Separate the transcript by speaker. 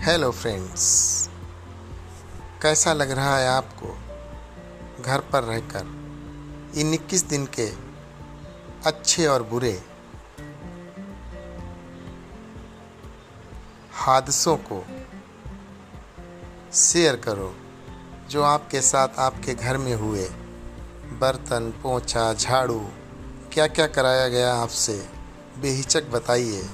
Speaker 1: Hello friends कैसा लग रहा है आपको घर पर रहकर? इन इक्कीस दिन के अच्छे और बुरे हादसों को शेयर करो, जो आपके साथ आपके घर में हुए। बर्तन, पोछा, झाड़ू क्या क्या कराया गया आपसे? बेहिचक बताइए।